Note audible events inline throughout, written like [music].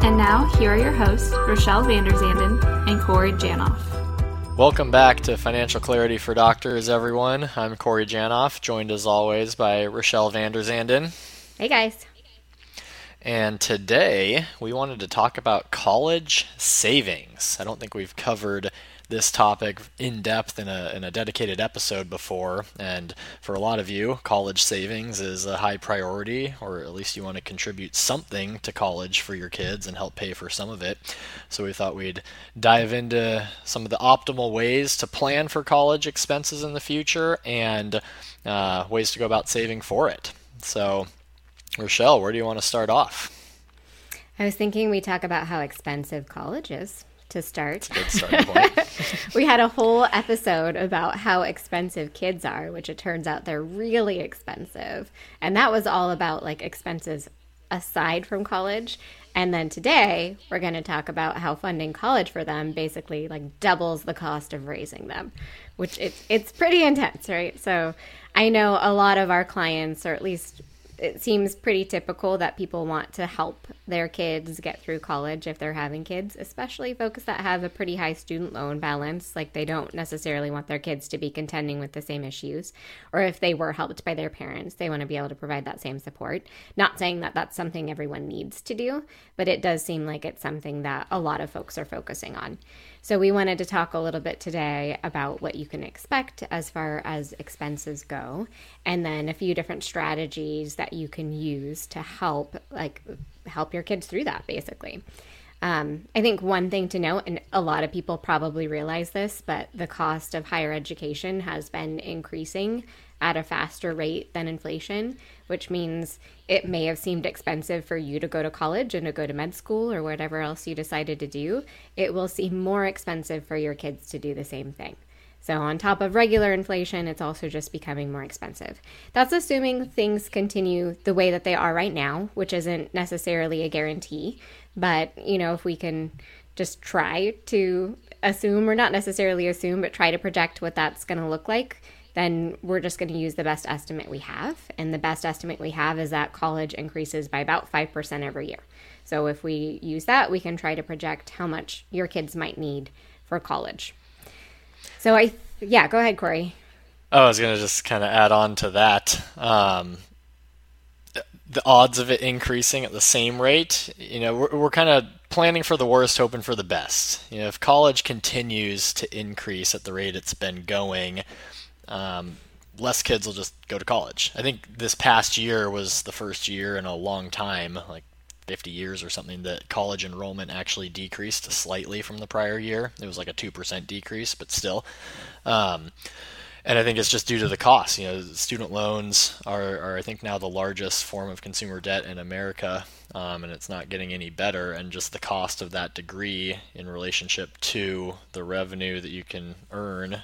And now, here are your hosts, Rochelle Vanderzanden and Corey Janoff. Welcome back to Financial Clarity for Doctors, everyone. I'm Corey Janoff, joined as always by Rochelle Vanderzanden. Hey, guys. And today we wanted to talk about college savings. I don't think we've covered this topic in depth in a, in a dedicated episode before. And for a lot of you, college savings is a high priority, or at least you want to contribute something to college for your kids and help pay for some of it. So we thought we'd dive into some of the optimal ways to plan for college expenses in the future and uh, ways to go about saving for it. So, Rochelle, where do you want to start off? I was thinking we talk about how expensive college is to start. good starting point. [laughs] we had a whole episode about how expensive kids are, which it turns out they're really expensive. And that was all about like expenses aside from college. And then today we're going to talk about how funding college for them basically like doubles the cost of raising them, which it's it's pretty intense, right? So I know a lot of our clients, or at least it seems pretty typical that people want to help their kids get through college if they're having kids, especially folks that have a pretty high student loan balance. Like they don't necessarily want their kids to be contending with the same issues. Or if they were helped by their parents, they want to be able to provide that same support. Not saying that that's something everyone needs to do, but it does seem like it's something that a lot of folks are focusing on. So, we wanted to talk a little bit today about what you can expect as far as expenses go, and then a few different strategies that you can use to help, like, help your kids through that basically. Um, I think one thing to note, and a lot of people probably realize this, but the cost of higher education has been increasing at a faster rate than inflation, which means it may have seemed expensive for you to go to college and to go to med school or whatever else you decided to do. It will seem more expensive for your kids to do the same thing. So, on top of regular inflation, it's also just becoming more expensive. That's assuming things continue the way that they are right now, which isn't necessarily a guarantee. But, you know, if we can just try to assume, or not necessarily assume, but try to project what that's going to look like, then we're just going to use the best estimate we have. And the best estimate we have is that college increases by about 5% every year. So if we use that, we can try to project how much your kids might need for college. So I, yeah, go ahead, Corey. Oh, I was going to just kind of add on to that. Um, the odds of it increasing at the same rate, you know, we're, we're kind of planning for the worst, hoping for the best. You know, if college continues to increase at the rate it's been going, um, less kids will just go to college. I think this past year was the first year in a long time, like 50 years or something, that college enrollment actually decreased slightly from the prior year. It was like a 2% decrease, but still. Um, and I think it's just due to the cost. You know, student loans are, are I think, now the largest form of consumer debt in America, um, and it's not getting any better. And just the cost of that degree in relationship to the revenue that you can earn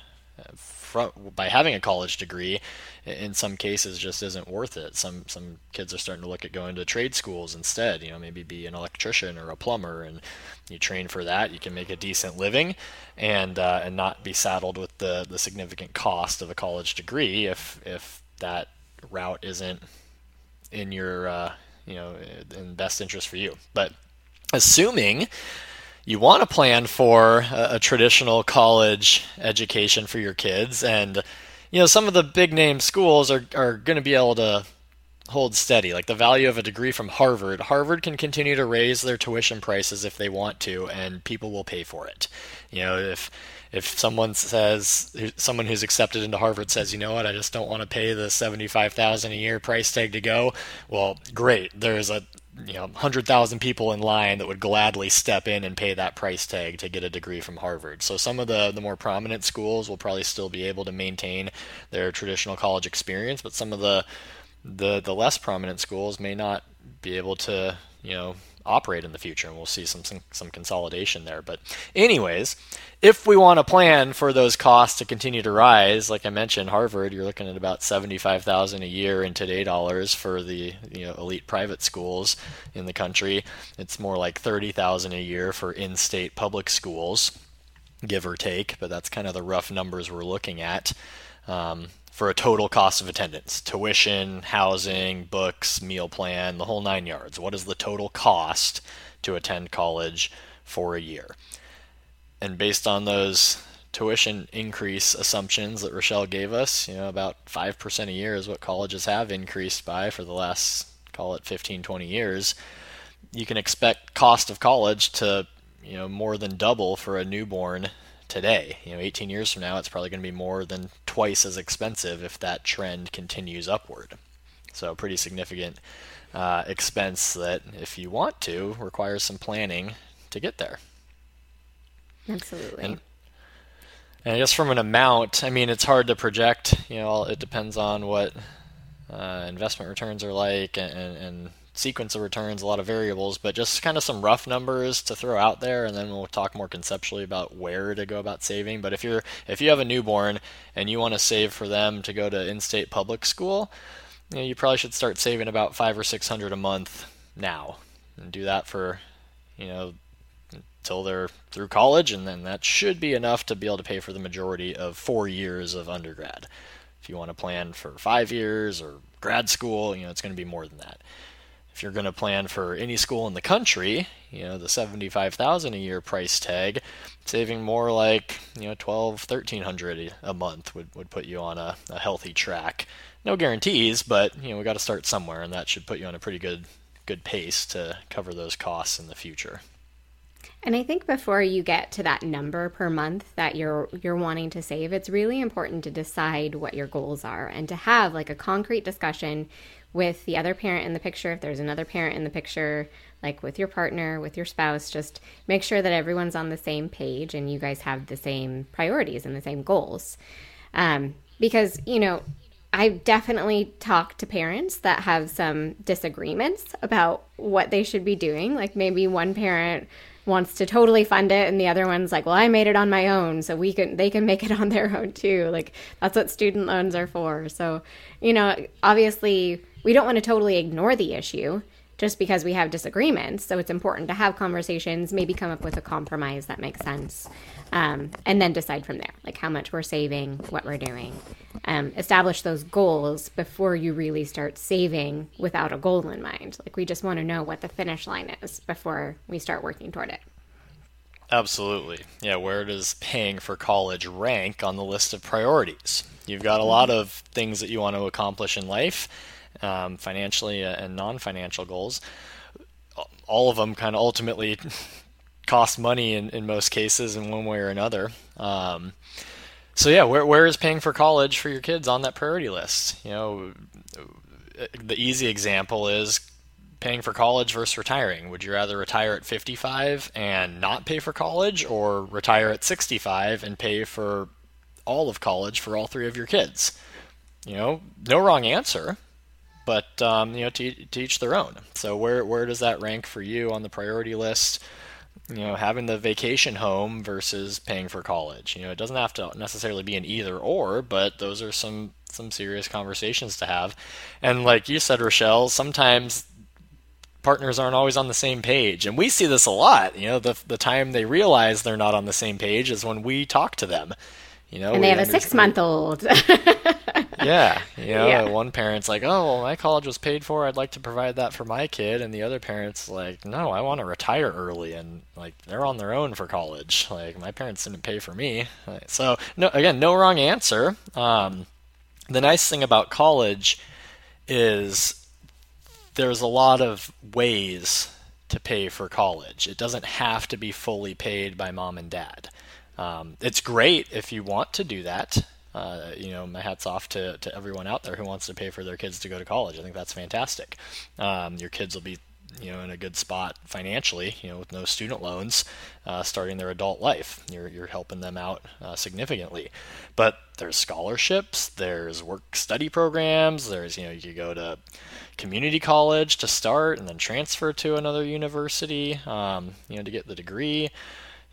from, by having a college degree in some cases just isn't worth it. Some some kids are starting to look at going to trade schools instead. You know, maybe be an electrician or a plumber, and you train for that. You can make a decent living, and uh, and not be saddled with the the significant cost of a college degree if if that route isn't in your uh, you know in best interest for you. But assuming you want to plan for a, a, traditional college education for your kids. And you know some of the big name schools are, are going to be able to hold steady. Like the value of a degree from harvard harvard can continue to raise their tuition prices if they want to and people will pay for it. You know if if someone says someone who's accepted into Harvard says, you know what, I just don't want to pay the seventy-five thousand a year price tag to go, well, great. There's a you know, 100,000 people in line that would gladly step in and pay that price tag to get a degree from Harvard. So some of the, the more prominent schools will probably still be able to maintain their traditional college experience, but some of the the, the less prominent schools may not be able to, you know, operate in the future, and we'll see some, some, some consolidation there. But, anyways, if we want to plan for those costs to continue to rise, like I mentioned, Harvard, you're looking at about seventy-five thousand a year in today dollars for the you know elite private schools in the country. It's more like thirty thousand a year for in-state public schools, give or take. But that's kind of the rough numbers we're looking at. Um, for a total cost of attendance tuition, housing, books, meal plan, the whole nine yards. What is the total cost to attend college for a year? And based on those tuition increase assumptions that Rochelle gave us, you know, about 5% a year is what colleges have increased by for the last, call it 15, 20 years. You can expect cost of college to, you know, more than double for a newborn today. You know, 18 years from now, it's probably going to be more than twice as expensive if that trend continues upward. So, pretty significant uh, expense that, if you want to, requires some planning to get there. Absolutely. And, and I guess from an amount, I mean, it's hard to project. You know, it depends on what uh, investment returns are like and, and, and sequence of returns, a lot of variables, but just kind of some rough numbers to throw out there, and then we'll talk more conceptually about where to go about saving. But if you're if you have a newborn and you want to save for them to go to in-state public school, you, know, you probably should start saving about five or six hundred a month now, and do that for you know until they're through college, and then that should be enough to be able to pay for the majority of four years of undergrad. If you want to plan for five years or grad school, you know it's going to be more than that if you're going to plan for any school in the country, you know, the 75,000 a year price tag, saving more like, you know, 12, 1300 a month would, would put you on a, a healthy track. No guarantees, but, you know, we got to start somewhere and that should put you on a pretty good good pace to cover those costs in the future. And I think before you get to that number per month that you're you're wanting to save, it's really important to decide what your goals are and to have like a concrete discussion with the other parent in the picture, if there's another parent in the picture, like with your partner, with your spouse, just make sure that everyone's on the same page and you guys have the same priorities and the same goals. Um, because, you know, I've definitely talked to parents that have some disagreements about what they should be doing. Like maybe one parent wants to totally fund it and the other one's like well i made it on my own so we can they can make it [laughs] on their own too like that's what student loans are for so you know obviously we don't want to totally ignore the issue just because we have disagreements. So it's important to have conversations maybe come up with a compromise that makes sense um, and then decide from there like how much we're saving what we're doing. Um, establish those goals before you really start saving without a goal in mind. Like we just want to know what the finish line is before we start working toward it. Absolutely. Yeah, where does paying for college rank on the list of priorities? You've got a lot of things that you want to accomplish in life, um, financially and non financial goals. All of them kind of ultimately [laughs] cost money in, in most cases in one way or another. Um, so yeah, where where is paying for college for your kids on that priority list? You know, the easy example is paying for college versus retiring. Would you rather retire at 55 and not pay for college, or retire at 65 and pay for all of college for all three of your kids? You know, no wrong answer, but um, you know, to, to each their own. So where where does that rank for you on the priority list? you know, having the vacation home versus paying for college. You know, it doesn't have to necessarily be an either or, but those are some some serious conversations to have. And like you said, Rochelle, sometimes partners aren't always on the same page, and we see this a lot. You know, the the time they realize they're not on the same page is when we talk to them. You know, and they have a six month old. [laughs] yeah, you know, yeah. one parent's like, "Oh, well, my college was paid for. I'd like to provide that for my kid," and the other parent's like, "No, I want to retire early," and like they're on their own for college. Like my parents didn't pay for me, so no, again, no wrong answer. Um, the nice thing about college is there's a lot of ways to pay for college. It doesn't have to be fully paid by mom and dad. Um, it's great if you want to do that. Uh, you know, my hat's off to, to everyone out there who wants to pay for their kids to go to college. I think that's fantastic. Um, your kids will be you know in a good spot financially, you know, with no student loans, uh, starting their adult life. You're you're helping them out uh, significantly. But there's scholarships, there's work study programs, there's you know you go to community college to start and then transfer to another university, um, you know, to get the degree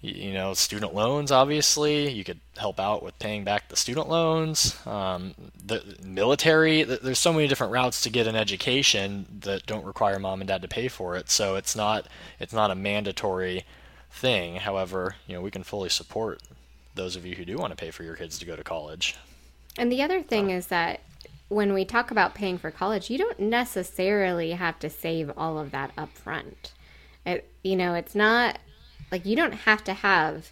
you know, student loans, obviously. You could help out with paying back the student loans. Um, the military, there's so many different routes to get an education that don't require mom and dad to pay for it. So it's not it's not a mandatory thing. However, you know, we can fully support those of you who do want to pay for your kids to go to college. And the other thing is that when we talk about paying for college, you don't necessarily have to save all of that up front. It, you know, it's not like you don't have to have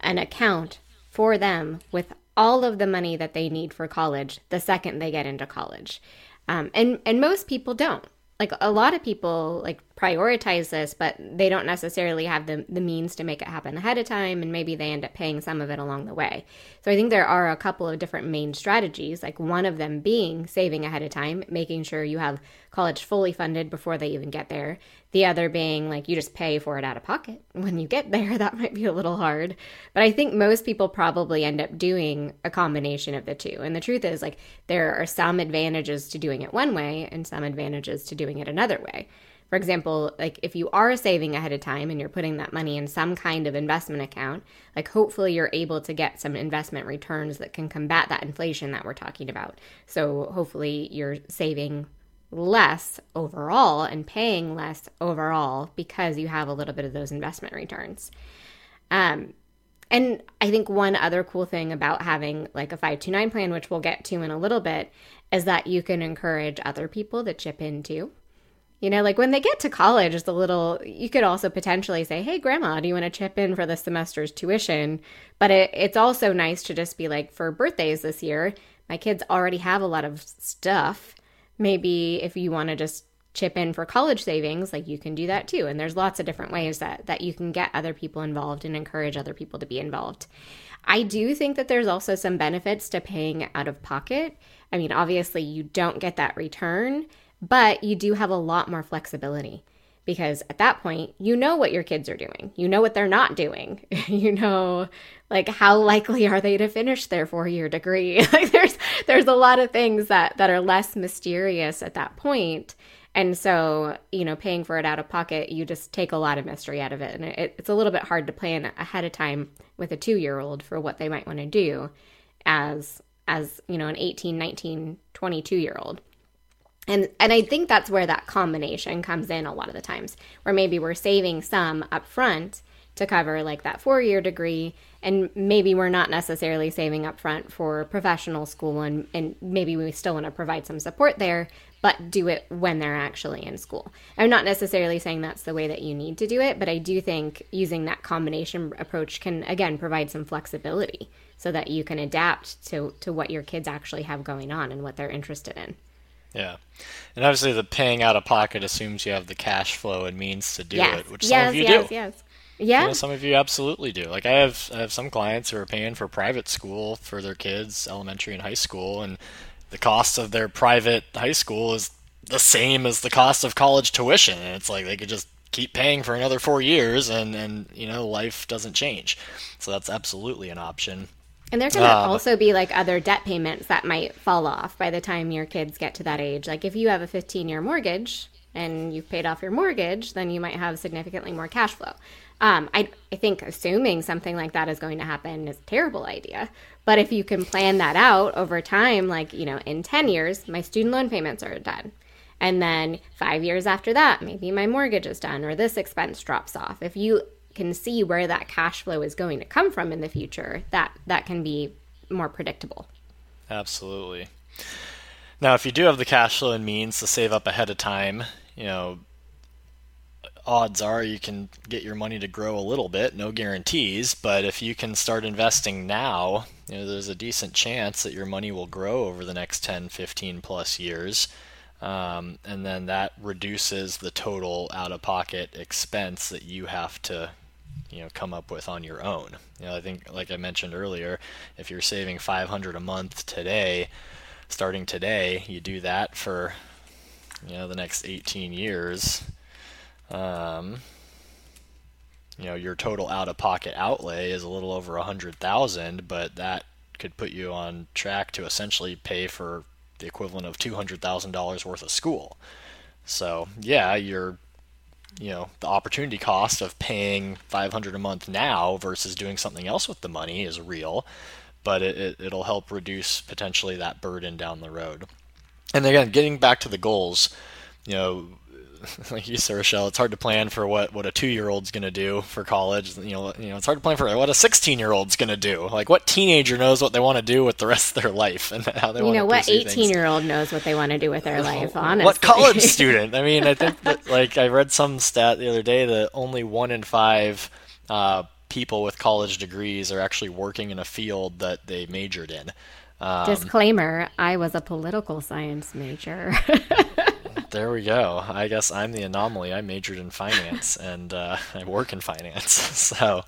an account for them with all of the money that they need for college the second they get into college. Um, and and most people don't. Like a lot of people like prioritize this, but they don't necessarily have the, the means to make it happen ahead of time, and maybe they end up paying some of it along the way. So I think there are a couple of different main strategies, like one of them being saving ahead of time, making sure you have college fully funded before they even get there. The other being like you just pay for it out of pocket [laughs] when you get there. That might be a little hard. But I think most people probably end up doing a combination of the two. And the truth is, like, there are some advantages to doing it one way and some advantages to doing it another way. For example, like if you are saving ahead of time and you're putting that money in some kind of investment account, like hopefully you're able to get some investment returns that can combat that inflation that we're talking about. So hopefully you're saving less overall and paying less overall because you have a little bit of those investment returns. Um, and I think one other cool thing about having like a 529 plan, which we'll get to in a little bit, is that you can encourage other people to chip in too. You know, like when they get to college, it's a little, you could also potentially say, hey, grandma, do you want to chip in for the semester's tuition? But it, it's also nice to just be like, for birthdays this year, my kids already have a lot of stuff. Maybe if you want to just chip in for college savings like you can do that too. And there's lots of different ways that that you can get other people involved and encourage other people to be involved. I do think that there's also some benefits to paying out of pocket. I mean obviously you don't get that return but you do have a lot more flexibility because at that point you know what your kids are doing. You know what they're not doing. [laughs] You know like how likely are they to finish their four year degree? [laughs] Like there's there's a lot of things that that are less mysterious at that point. And so you know paying for it out of pocket you just take a lot of mystery out of it. And it, it's a little bit hard to plan ahead of time with a two year old for what they might want to do as as you know an 18 19 22 year old and and I think that's where that combination comes in a lot of the times, where maybe we're saving some up front to cover like that four year degree, and maybe we're not necessarily saving up front for professional school, and, and maybe we still want to provide some support there, but do it when they're actually in school. I'm not necessarily saying that's the way that you need to do it, but I do think using that combination approach can again provide some flexibility so that you can adapt to to what your kids actually have going on and what they're interested in. Yeah. And obviously, the paying out of pocket assumes you have the cash flow and means to do yes. it, which yes, some of you yes, do. Yes, Yeah. You know, some of you absolutely do. Like I have, I have some clients who are paying for private school for their kids, elementary and high school, and the cost of their private high school is the same as the cost of college tuition. And it's like they could just keep paying for another four years, and and you know life doesn't change. So that's absolutely an option. And there can uh, also be like other debt payments that might fall off by the time your kids get to that age. Like if you have a 15 year mortgage and you've paid off your mortgage, then you might have significantly more cash flow. Um, I, I think assuming something like that is going to happen is a terrible idea. But if you can plan that out over time, like, you know, in 10 years, my student loan payments are done. And then five years after that, maybe my mortgage is done or this expense drops off. If you can see where that cash flow is going to come from in the future, that that can be more predictable. Absolutely. Now, if you do have the cash flow and means to save up ahead of time, you know, odds are you can get your money to grow a little bit, no guarantees, but if you can start investing now, you know, there's a decent chance that your money will grow over the next 10, 15 plus years. Um, and then that reduces the total out of pocket expense that you have to you know come up with on your own. You know, I think like I mentioned earlier, if you're saving 500 a month today, starting today, you do that for you know the next 18 years. um, you know your total out-of-pocket outlay is a little over a hundred thousand, but that could put you on track to essentially pay for the equivalent of two hundred thousand dollars worth of school. So yeah, you're you know the opportunity cost of paying 500 a month now versus doing something else with the money is real but it, it, will help reduce potentially that burden down the road. And again getting back to the goals you know [laughs] like you said, Rochelle, it's hard to plan for what, what a two year old's going to do for college. You know, you know, it's hard to plan for what a sixteen year old's going to do. Like, what teenager knows what they want to do with the rest of their life and [laughs] how they want to you know what eighteen year old knows what they want to do with their [laughs] life. Honestly, what college student? I mean, I think that like I read some stat the other day that only one in five uh, people with college degrees are actually working in a field that they majored in. Um, Disclaimer: I was a political science major. There we go. I guess I'm the anomaly. I majored in finance [laughs] and uh, I work in finance. [laughs] so,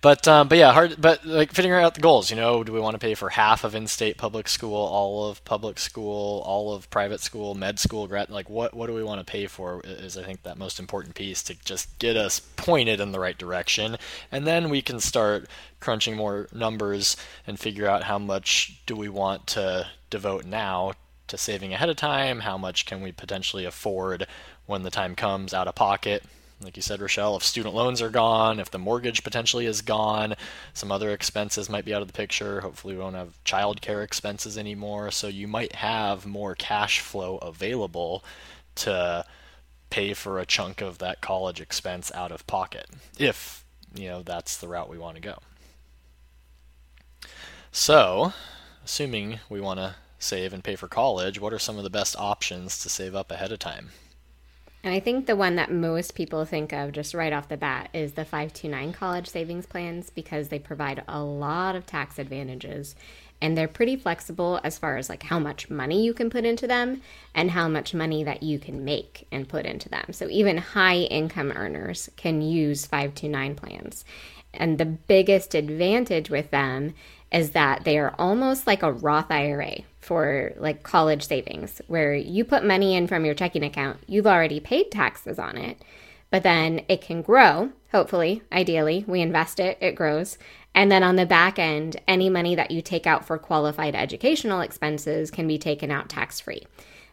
but um, but yeah, hard. But like figuring out the goals. You know, do we want to pay for half of in-state public school, all of public school, all of private school, med school, grad? Like what what do we want to pay for? Is I think that most important piece to just get us pointed in the right direction, and then we can start crunching more numbers and figure out how much do we want to devote now to saving ahead of time? How much can we potentially afford when the time comes out of pocket? Like you said, Rochelle, if student loans are gone, if the mortgage potentially is gone, some other expenses might be out of the picture. Hopefully, we won't have childcare expenses anymore. So you might have more cash flow available to pay for a chunk of that college expense out of pocket, if you know that's the route we want to go. So, assuming we want to save and pay for college, what are some of the best options to save up ahead of time? And I think the one that most people think of just right off the bat is the 529 college savings plans because they provide a lot of tax advantages and they're pretty flexible as far as like how much money you can put into them and how much money that you can make and put into them. So even high income earners can use 529 plans. And the biggest advantage with them is that they are almost like a Roth IRA for like college savings, where you put money in from your checking account, you've already paid taxes on it, but then it can grow, hopefully, ideally. We invest it, it grows. And then on the back end, any money that you take out for qualified educational expenses can be taken out tax free.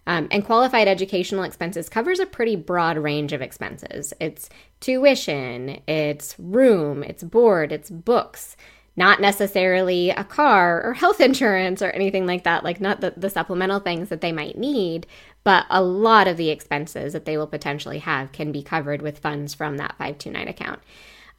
Um, and qualified educational expenses covers a pretty broad range of expenses. It's tuition, it's room, it's board, it's books, not necessarily a car or health [laughs] insurance or anything like that, like not the, the supplemental things that they might need, but a lot of the expenses that they will potentially have can be covered with funds from that 529 account.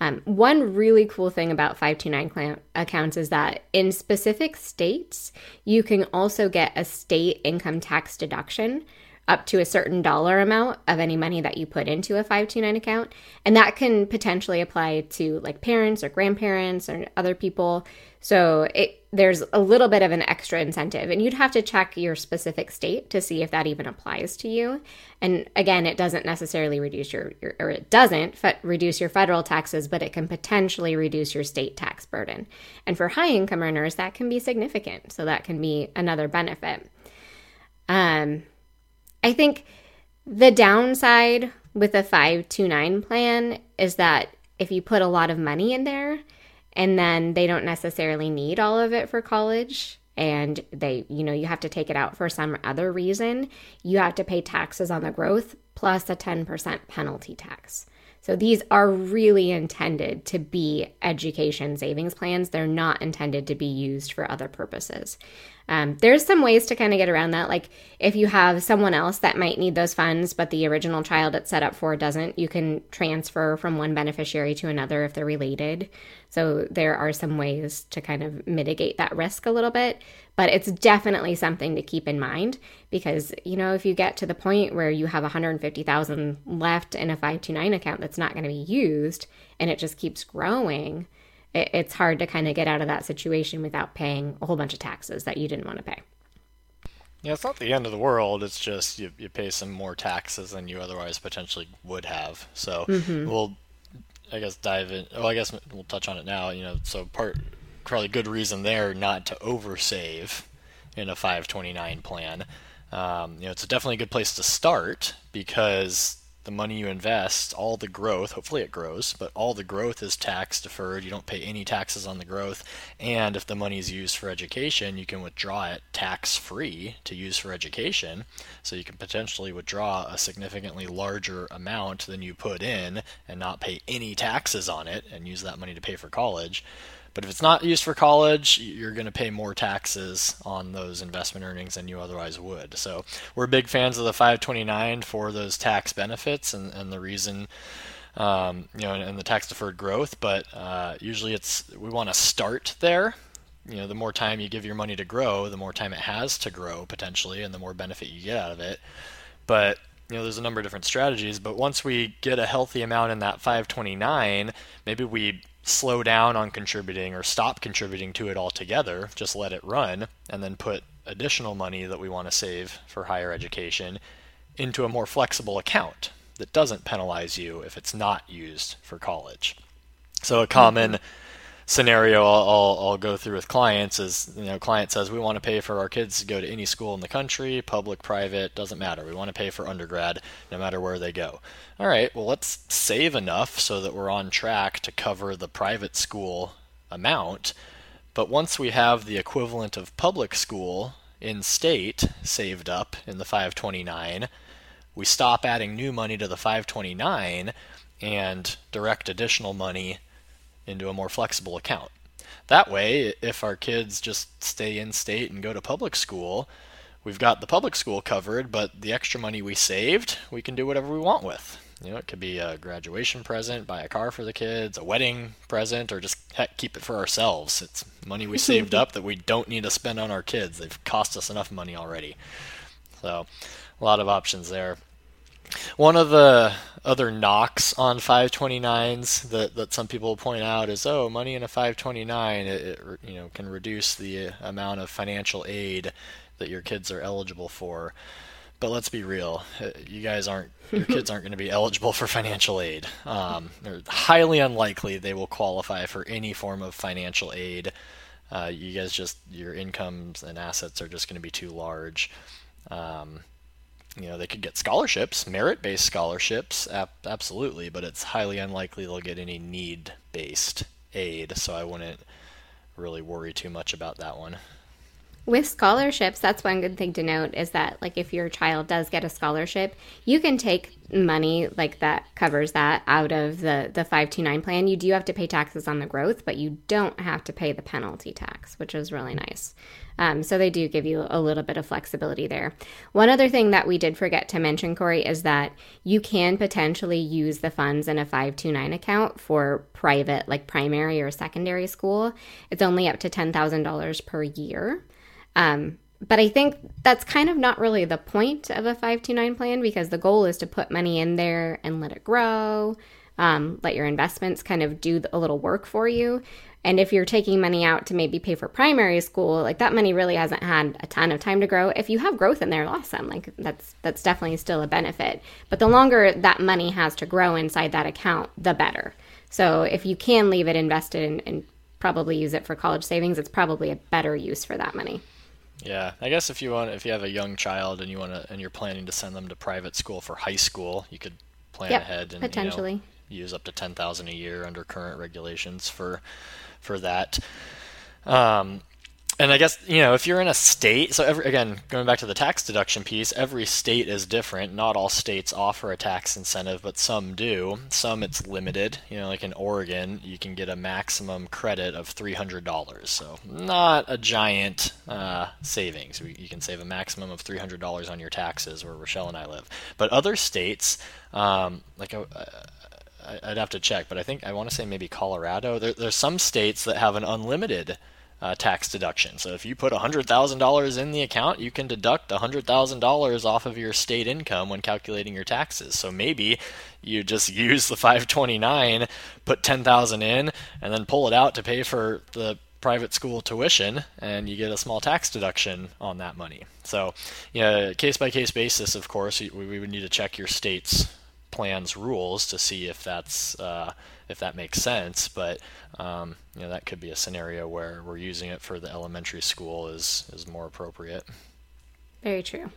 Um, one really cool thing about 529 accounts is that in specific states, you can also get a state income tax deduction up to a certain dollar amount of any money that you put into a 529 account. And that can potentially apply to like parents or grandparents or other people. So it there's a little bit of an extra incentive and you'd have to check your specific state to see if that even applies to you. And again, it doesn't necessarily reduce your, your or it doesn't fe- reduce your federal taxes, but it can potentially reduce your state tax burden. And for high income earners, that can be significant. So that can be another benefit. Um I think the downside with a 529 plan is that if you put a lot of money in there and then they don't necessarily need all of it for college and they you know you have to take it out for some other reason you have to pay taxes on the growth plus a 10% penalty tax so these are really intended to be education savings plans. They're not intended to be used for other purposes. Um, there's some ways to kind of get around that. Like if you have someone else that might need those funds, but the original child it's set up for doesn't, you can transfer from one beneficiary to another if they're related. So there are some ways to kind of mitigate that risk a little bit, but it's definitely something to keep in mind because you know if you get to the point where you have 150,000 left in a 529 account that's not going to be used and it just keeps growing, it, it's hard to kind of get out of that situation without paying a whole bunch of taxes that you didn't want to pay. Yeah, it's not the end of the world. It's just you, you pay some more taxes than you otherwise potentially would have. So mm-hmm. we'll I guess dive in. Well, I guess we'll touch on it now. You know, so part probably good reason there not to oversave in a 529 plan. Um, you know, it's a definitely a good place to start because the money you invest, all the growth, hopefully it grows, but all the growth is tax deferred. You don't pay any taxes on the growth. And if the money is used for education, you can withdraw it tax free to use for education. So you can potentially withdraw a significantly larger amount than you put in and not pay any taxes on it and use that money to pay for college. But if it's not used for college, you're going to pay more taxes on those investment earnings than you otherwise would. So we're big fans of the 529 for those tax benefits and, and the reason, um, you know, and, and, the tax deferred growth. But uh, usually it's we want to start there. You know, the more time you give your money to grow, the more time it has to grow potentially, and the more benefit you get out of it. But you know, there's a number of different strategies. But once we get a healthy amount in that 529, maybe we slow down on contributing or stop contributing to it altogether, just let it run, and then put additional money that we want to save for higher education into a more flexible account that doesn't penalize you if it's not used for college. So a common mm-hmm scenario I'll, I'll, I'll, go through with clients is you know client says we want to pay for our kids to go to any school in the country public private doesn't matter. We want to pay for undergrad no matter where they go. All right well let's save enough so that we're on track to cover the private school amount. But once we have the equivalent of public school in state saved up in the 529 we stop adding new money to the 529 and direct additional money into a more flexible account. That way, if our kids just stay in state and go to public school, we've got the public school covered, but the extra money we saved, we can do whatever we want with. You know, it could be a graduation present, buy a car for the kids, a wedding present, or just heck, keep it for ourselves. It's money we saved up that we don't need to spend on our kids. They've cost us enough money already. So, a lot of options there. One of the other knocks on 529s that, that some people point out is, oh, money in a 529 it, it you know can reduce the amount of financial aid that your kids are eligible for. But let's be real, uh, you guys aren't your kids aren't going to be [laughs] eligible for financial aid. Um, they're highly unlikely they will qualify for any form of financial aid. Uh, you guys just your incomes and assets are just going to be too large. Um, you know they could get scholarships merit-based scholarships absolutely but it's highly unlikely they'll get any need-based aid so i wouldn't really worry too much about that one with scholarships that's one good thing to note is that like if your child does get a scholarship you can take money like that covers that out of the the 529 plan you do have to pay taxes on the growth but you don't have to pay the penalty tax which is really nice um, so they do give you a little bit of flexibility there. One other thing that we did forget to mention, Corey, is that you can potentially use the funds in a 529 account for private, like primary or secondary school. It's only up to $10,000 per year. Um, but I think that's kind of not really the point of a 529 plan because the goal is to put money in there and let it grow, um, let your investments kind of do a little work for you. And if you're taking money out to maybe pay for primary school, like that money really hasn't had a ton of time to grow. If you have growth in there, awesome. Like that's that's definitely still a benefit. But the longer that money has to grow inside that account, the better. So if you can leave it invested and, and probably use it for college savings, it's probably a better use for that money. Yeah, I guess if you want, if you have a young child and you want to, and you're planning to send them to private school for high school, you could plan yep, ahead and potentially you know, use up to ten thousand a year under current regulations for for that. Um, and I guess you know if you're in a state, so every, again going back to the tax deduction piece, every state is different. Not all states offer a tax incentive, but some do. Some it's limited. You know, like in Oregon, you can get a maximum credit of three hundred dollars. So not a giant uh, savings. You can save a maximum of three hundred dollars on your taxes, where Rochelle and I live. But other states, um, like a, I'd have to check, but I think I want to say maybe Colorado. There, there's some states that have an unlimited uh, tax deduction. So if you put $100,000 in the account, you can deduct $100,000 off of your state income when calculating your taxes. So maybe you just [laughs] use the 529, put 10,000 in, and then pull it out to pay for the private school tuition and you get a small tax deduction on that money. So, yeah, case by case basis, of course, we, we would need to check your state's plan's rules to see if that's uh, if that makes sense. But um, you know that could be a scenario where we're using it for the elementary school is is more appropriate. Very true.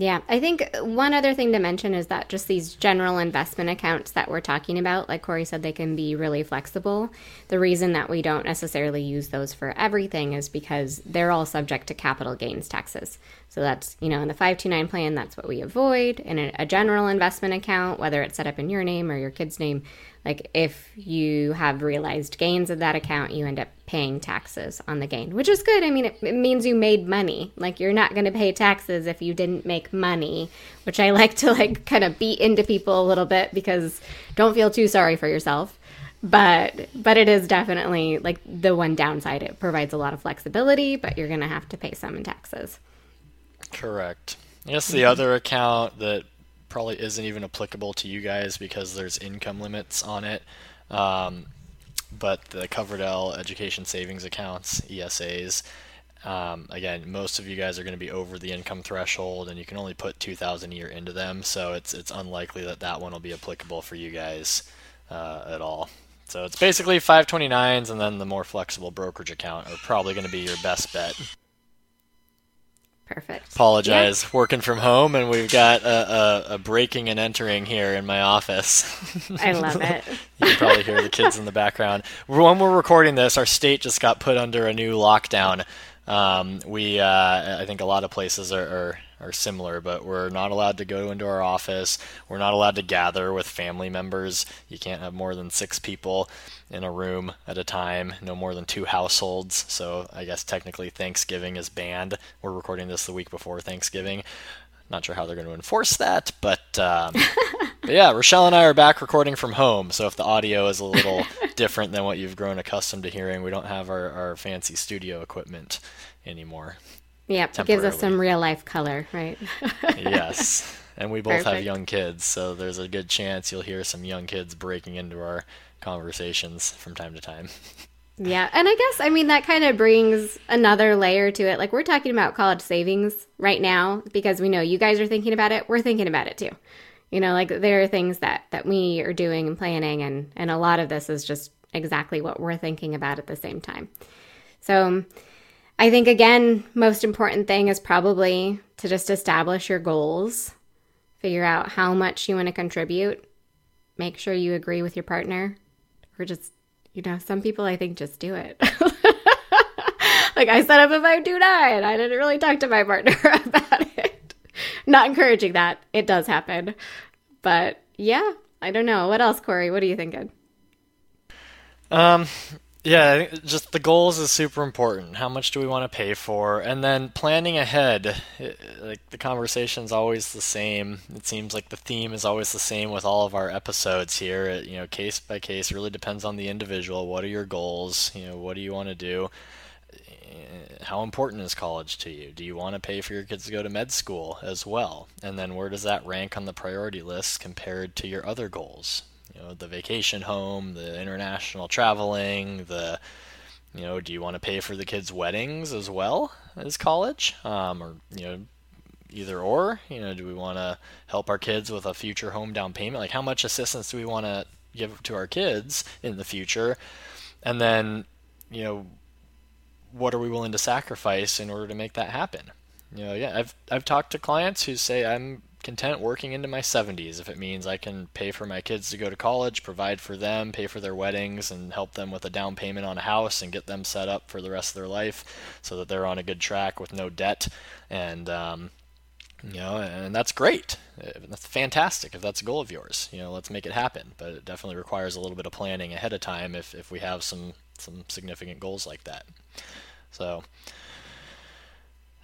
Yeah, I think one other thing to mention is that just these general investment accounts that we're talking about, like Corey said, they can be really flexible. The reason that we don't necessarily use those for everything is because they're all subject to capital gains taxes. So that's, you know, in the 529 plan, that's what we avoid. In a, a general investment account, whether it's set up in your name or your kid's name, like if you have realized gains of that account, you end up paying taxes on the gain, which is good. I mean, it, it means you made money. Like you're not going to pay taxes if you didn't make money, which I [laughs] like to like kind of beat into people a little bit because don't feel too sorry for yourself. But but it is definitely like the one downside. It provides a lot of flexibility, but you're going to have to pay some in taxes. Correct. I guess the other account that probably isn't even applicable to you guys because there's income limits on it. Um, but the Coverdell Education Savings Accounts, ESAs, um, again, most of you guys are going to be over the income threshold, and you can only put 2,000 a year into them. So it's it's unlikely that that one will be applicable for you guys uh, at all. So it's basically 529s, and then the more flexible brokerage account are probably going to be your best bet. Perfect. Apologize. Yeah. Working from home, and we've got a, a, a, breaking and entering here in my office. I love it. [laughs] you can probably hear the kids in the background. When we're recording this, our state just got put under a new lockdown. Um, we, uh, I think, a lot of places are, are are similar, but we're not allowed to go into our office. We're not allowed to gather with family members. You can't have more than six people in a room at a time, no more than two households. So I guess technically Thanksgiving is banned. We're recording this the week before Thanksgiving. Not sure how they're going to enforce that, but, um, [laughs] but yeah, Rochelle and I are back recording from home. So if the audio is a little [laughs] different than what you've grown accustomed to hearing, we don't have our, our fancy studio equipment anymore. Yep, it gives us some real life color, right? yes. [laughs] And we both Perfect. have young kids, so there's a good chance you'll hear some young kids breaking into our conversations from time to time. [laughs] Yeah, and I guess I mean that kind of brings another layer to it. Like we're talking about college savings right now because we know you guys are thinking about it. We're thinking about it too. You know, like there are things that that we are doing and planning and and a lot of this is just exactly what we're thinking about at the same time. So, I think, again, most important thing is probably to just establish your goals, figure out how much you want to contribute, make sure you agree with your partner, or just, you know, some people I think just do it. [laughs] like I set up a 529, I didn't really talk to my partner [laughs] about it. Not encouraging that. It does happen. But yeah, I don't know. What else, Corey? What are you thinking? Um, yeah, just the goals is super important. How much do we want to pay for? And then planning ahead. Like the conversation's always the same. It seems like the theme is always the same with all of our episodes here. It, you know, case by case really depends on the individual. What are your goals? You know, what do you want to do? Eh, how important is college to you? Do you want to pay for your kids to go to med school as well? And then where does that rank on the priority list compared to your other goals? You know the vacation home, the international traveling, the you know, do you want to pay for the kids' weddings as well as college, um, or you know, either or? You know, do we want to help our kids with a future home down payment? Like, how much assistance do we want to give to our kids in the future? And then, you know, what are we willing to sacrifice in order to make that happen? You know, yeah, I've I've talked to clients who say I'm content working into my 70s if it means I can pay for my kids to go to college, provide for them, pay for their weddings, and help them with a down payment on a house and get them set up for the rest of their life so that they're on a good track with no debt. And, um, you know, and that's great. That's fantastic if that's a goal of yours. You know, let's make it happen. But it definitely requires a little bit of planning ahead of time if, if we have some, some significant goals like that. So,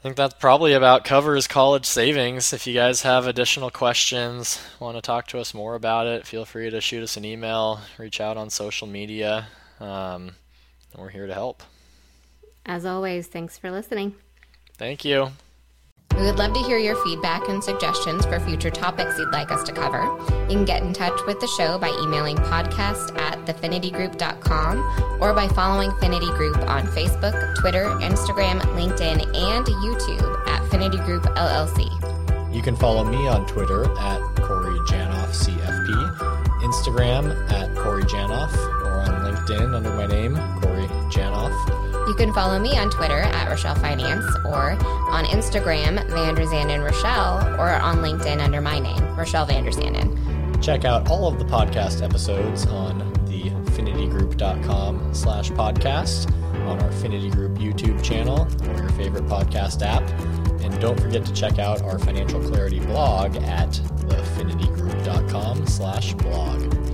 think that's probably about covers college savings. If you guys have additional questions, want to talk to us more about it, feel free to shoot us an email, reach out on social media. Um, we're here to help. As always, thanks for listening. Thank you. We would love to hear your feedback and suggestions for future topics you'd like us to cover. You can get in touch with the show by emailing podcast at thefinitygroup.com or by following Finity Group on Facebook, Twitter, Instagram, LinkedIn, and YouTube at Finity Group LLC. You can follow me on Twitter at Corey Janoff CFP, Instagram at Corey Janoff, or on LinkedIn under my name, Corey Janoff. You can follow me on Twitter at Rochelle Finance or on Instagram, Vanderzanden Rochelle, or on LinkedIn under my name, Rochelle Vanderzanden. Check out all of the podcast episodes on the finitygroup.com slash podcast on our Finity Group YouTube channel or your favorite podcast app. And don't forget to check out our financial clarity blog at thefinitygroup.com slash blog.